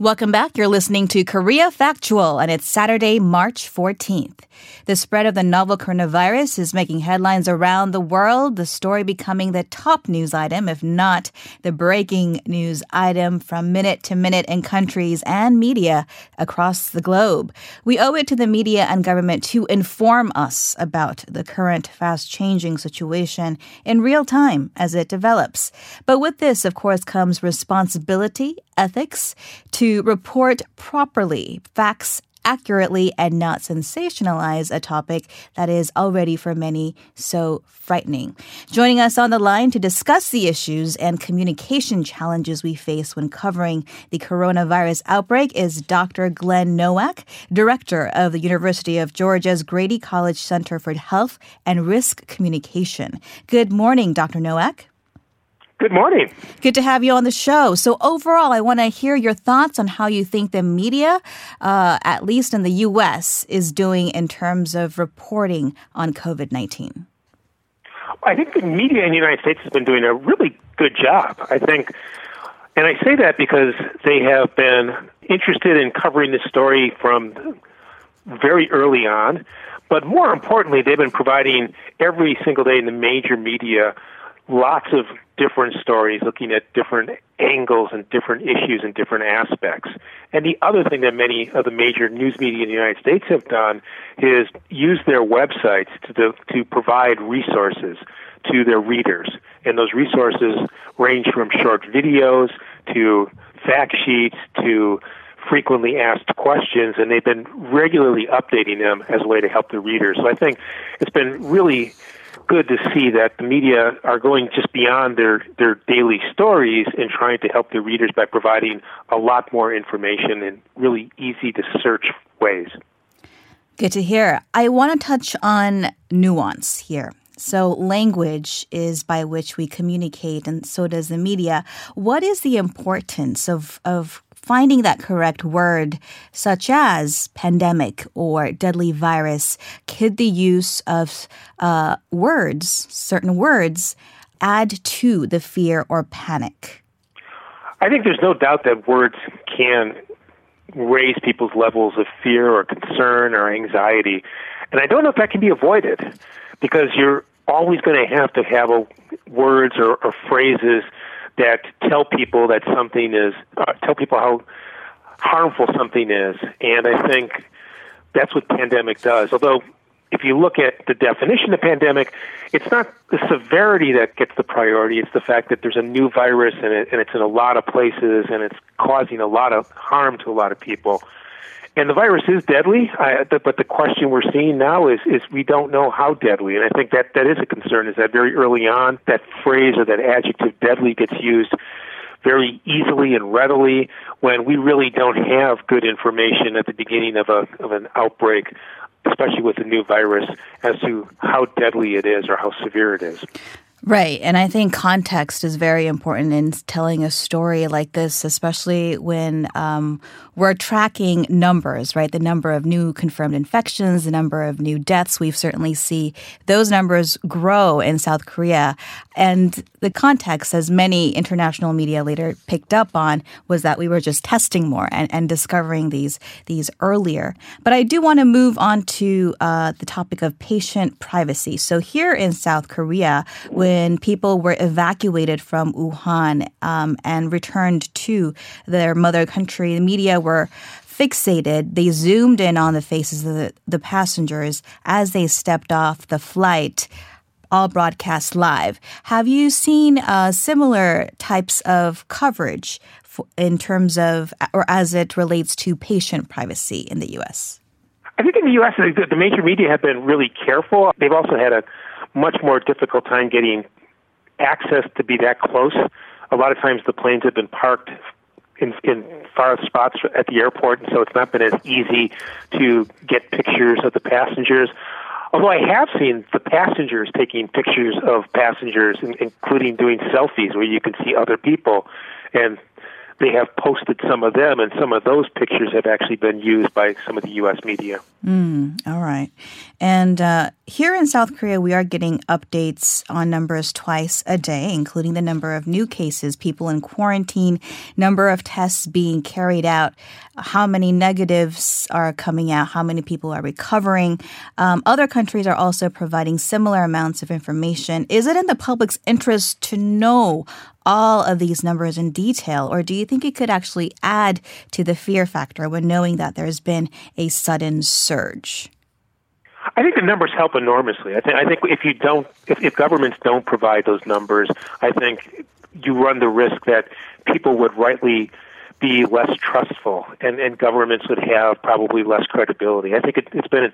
Welcome back. You're listening to Korea Factual, and it's Saturday, March 14th. The spread of the novel coronavirus is making headlines around the world, the story becoming the top news item, if not the breaking news item from minute to minute in countries and media across the globe. We owe it to the media and government to inform us about the current fast changing situation in real time as it develops. But with this, of course, comes responsibility, ethics, to to report properly, facts accurately and not sensationalize a topic that is already for many so frightening. Joining us on the line to discuss the issues and communication challenges we face when covering the coronavirus outbreak is Dr. Glen Nowak, director of the University of Georgia's Grady College Center for Health and Risk Communication. Good morning, Dr. Nowak. Good morning. Good to have you on the show. So, overall, I want to hear your thoughts on how you think the media, uh, at least in the U.S., is doing in terms of reporting on COVID 19. I think the media in the United States has been doing a really good job. I think, and I say that because they have been interested in covering this story from very early on. But more importantly, they've been providing every single day in the major media lots of different stories looking at different angles and different issues and different aspects. And the other thing that many of the major news media in the United States have done is use their websites to, to provide resources to their readers. And those resources range from short videos to fact sheets to frequently asked questions, and they've been regularly updating them as a way to help the readers. So I think it's been really good to see that the media are going just beyond their, their daily stories and trying to help their readers by providing a lot more information in really easy to search ways. Good to hear. I want to touch on nuance here. So, language is by which we communicate, and so does the media. What is the importance of, of finding that correct word, such as pandemic or deadly virus, could the use of uh, words, certain words, add to the fear or panic? I think there's no doubt that words can raise people's levels of fear or concern or anxiety. And I don't know if that can be avoided because you're always going to have to have a, words or, or phrases that tell people that something is uh, tell people how harmful something is, and I think that's what pandemic does. Although, if you look at the definition of pandemic, it's not the severity that gets the priority. It's the fact that there's a new virus and, it, and it's in a lot of places and it's causing a lot of harm to a lot of people. And the virus is deadly, but the question we're seeing now is is we don't know how deadly, and I think that that is a concern. Is that very early on that phrase or that adjective "deadly" gets used very easily and readily when we really don't have good information at the beginning of a of an outbreak especially with a new virus as to how deadly it is or how severe it is. Right. And I think context is very important in telling a story like this, especially when um, we're tracking numbers, right? The number of new confirmed infections, the number of new deaths. We've certainly see those numbers grow in South Korea. And the context, as many international media later picked up on, was that we were just testing more and, and discovering these, these earlier. But I do want to move on to uh, the topic of patient privacy. So here in South Korea, when people were evacuated from Wuhan um, and returned to their mother country, the media were fixated. They zoomed in on the faces of the, the passengers as they stepped off the flight all broadcast live. Have you seen uh, similar types of coverage in terms of, or as it relates to patient privacy in the U.S.? I think in the U.S., the major media have been really careful. They've also had a much more difficult time getting access to be that close. A lot of times the planes have been parked in, in far spots at the airport, and so it's not been as easy to get pictures of the passengers. Although I have seen the passengers taking pictures of passengers, including doing selfies where you can see other people, and they have posted some of them, and some of those pictures have actually been used by some of the U.S. media. Mm, all right. And uh, here in South Korea, we are getting updates on numbers twice a day, including the number of new cases, people in quarantine, number of tests being carried out, how many negatives are coming out, how many people are recovering. Um, other countries are also providing similar amounts of information. Is it in the public's interest to know all of these numbers in detail, or do you think it could actually add to the fear factor when knowing that there's been a sudden surge? I think the numbers help enormously. I think I think if you don't, if, if governments don't provide those numbers, I think you run the risk that people would rightly be less trustful, and and governments would have probably less credibility. I think it, it's been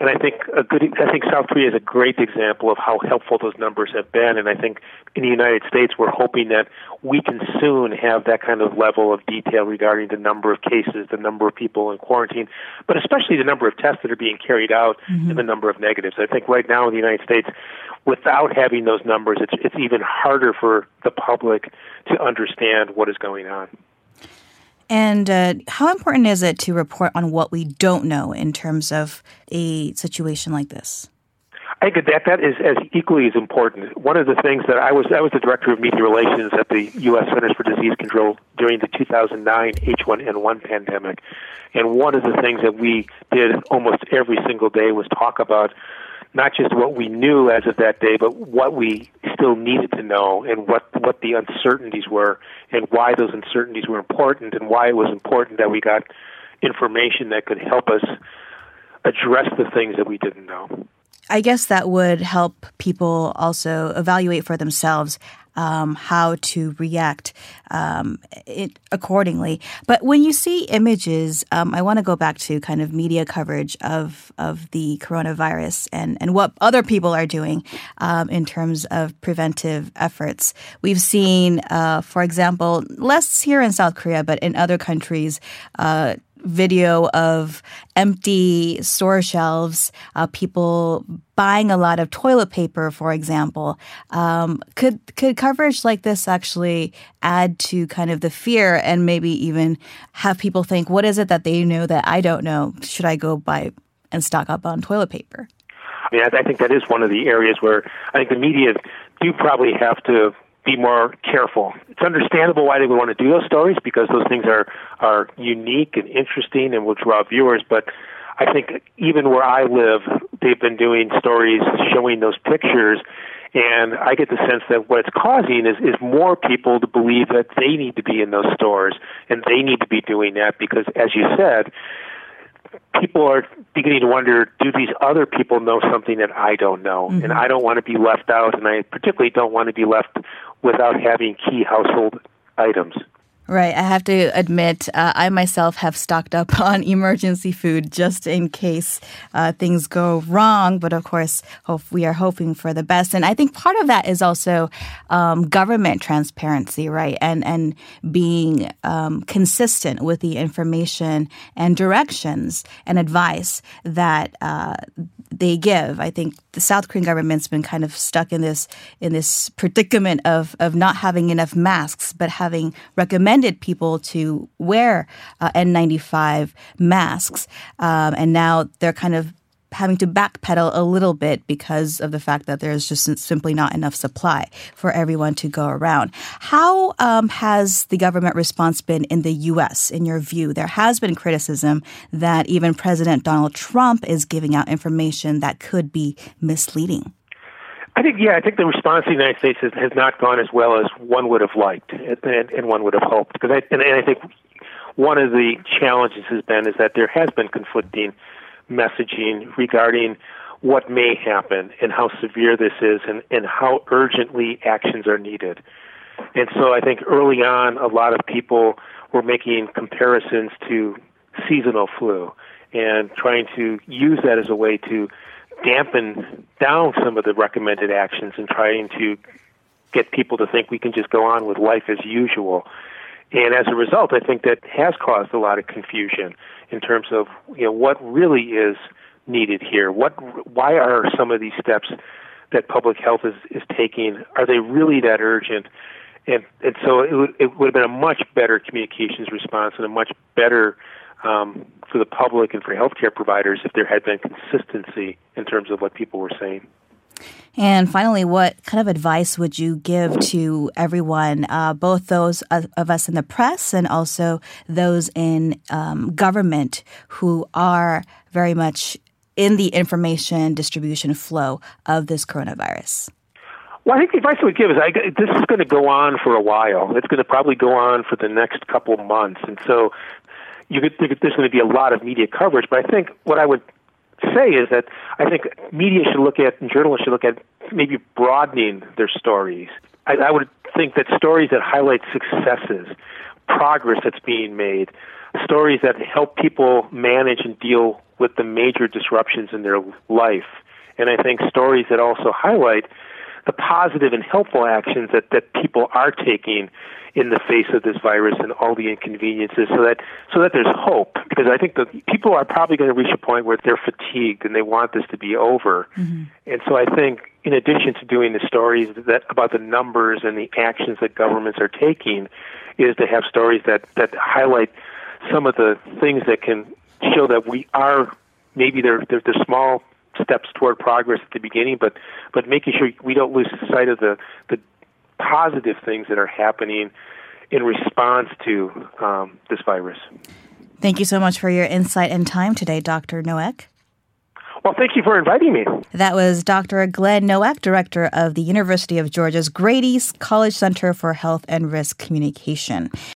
and I think a good, I think South Korea is a great example of how helpful those numbers have been. And I think in the United States, we're hoping that we can soon have that kind of level of detail regarding the number of cases, the number of people in quarantine, but especially the number of tests that are being carried out mm-hmm. and the number of negatives. I think right now in the United States, without having those numbers, it's, it's even harder for the public to understand what is going on. And uh, how important is it to report on what we don't know in terms of a situation like this? I think that that is as equally as important. One of the things that I was I was the director of media relations at the U.S. Centers for Disease Control during the 2009 H1N1 pandemic, and one of the things that we did almost every single day was talk about not just what we knew as of that day, but what we still needed to know and what, what the uncertainties were and why those uncertainties were important and why it was important that we got information that could help us address the things that we didn't know. I guess that would help people also evaluate for themselves um, how to react um, it accordingly. But when you see images, um, I want to go back to kind of media coverage of of the coronavirus and and what other people are doing um, in terms of preventive efforts. We've seen, uh, for example, less here in South Korea, but in other countries. Uh, video of empty store shelves, uh, people buying a lot of toilet paper, for example. Um, could could coverage like this actually add to kind of the fear and maybe even have people think, what is it that they know that I don't know? Should I go buy and stock up on toilet paper? I mean, I think that is one of the areas where I think the media do probably have to be more careful. It's understandable why they would want to do those stories because those things are are unique and interesting and will draw viewers. But I think even where I live, they've been doing stories showing those pictures, and I get the sense that what it's causing is is more people to believe that they need to be in those stores and they need to be doing that because, as you said, people are beginning to wonder do these other people know something that I don't know? Mm-hmm. And I don't want to be left out, and I particularly don't want to be left without having key household items. Right. I have to admit, uh, I myself have stocked up on emergency food just in case uh, things go wrong. But of course, hope, we are hoping for the best. And I think part of that is also um, government transparency, right? And and being um, consistent with the information and directions and advice that uh, they give. I think the South Korean government's been kind of stuck in this in this predicament of of not having enough masks, but having recommended people to wear uh, N95 masks, um, and now they're kind of having to backpedal a little bit because of the fact that there's just simply not enough supply for everyone to go around. How um, has the government response been in the U.S., in your view? There has been criticism that even President Donald Trump is giving out information that could be misleading. I think, yeah, I think the response in the United States has, has not gone as well as one would have liked and, and one would have hoped. Because I, and, and I think one of the challenges has been is that there has been conflicting messaging regarding what may happen and how severe this is and, and how urgently actions are needed. And so I think early on, a lot of people were making comparisons to seasonal flu and trying to use that as a way to dampen down some of the recommended actions and trying to get people to think we can just go on with life as usual. And as a result, I think that has caused a lot of confusion in terms of you know what really is needed here. What why are some of these steps that public health is, is taking are they really that urgent? and and so it would, it would have been a much better communications response and a much better um, for the public and for healthcare providers if there had been consistency in terms of what people were saying. And finally, what kind of advice would you give to everyone, uh, both those of us in the press and also those in um, government who are very much in the information distribution flow of this coronavirus? Well, I think the advice I would give is I, this is going to go on for a while. It's going to probably go on for the next couple months, and so you could, there's going to be a lot of media coverage. But I think what I would say is that I think media should look at and journalists should look at maybe broadening their stories. I, I would think that stories that highlight successes, progress that's being made, stories that help people manage and deal with the major disruptions in their life, and I think stories that also highlight the positive and helpful actions that, that people are taking in the face of this virus and all the inconveniences so that so that there's hope because I think that people are probably going to reach a point where they're fatigued and they want this to be over. Mm-hmm. And so I think in addition to doing the stories that about the numbers and the actions that governments are taking is to have stories that that highlight some of the things that can show that we are maybe they're they're, they're small steps toward progress at the beginning, but but making sure we don't lose sight of the the positive things that are happening in response to um, this virus. Thank you so much for your insight and time today, Dr. Nowak. Well, thank you for inviting me. That was Dr. Glen Nowak, director of the University of Georgia's Grady College Center for Health and Risk Communication.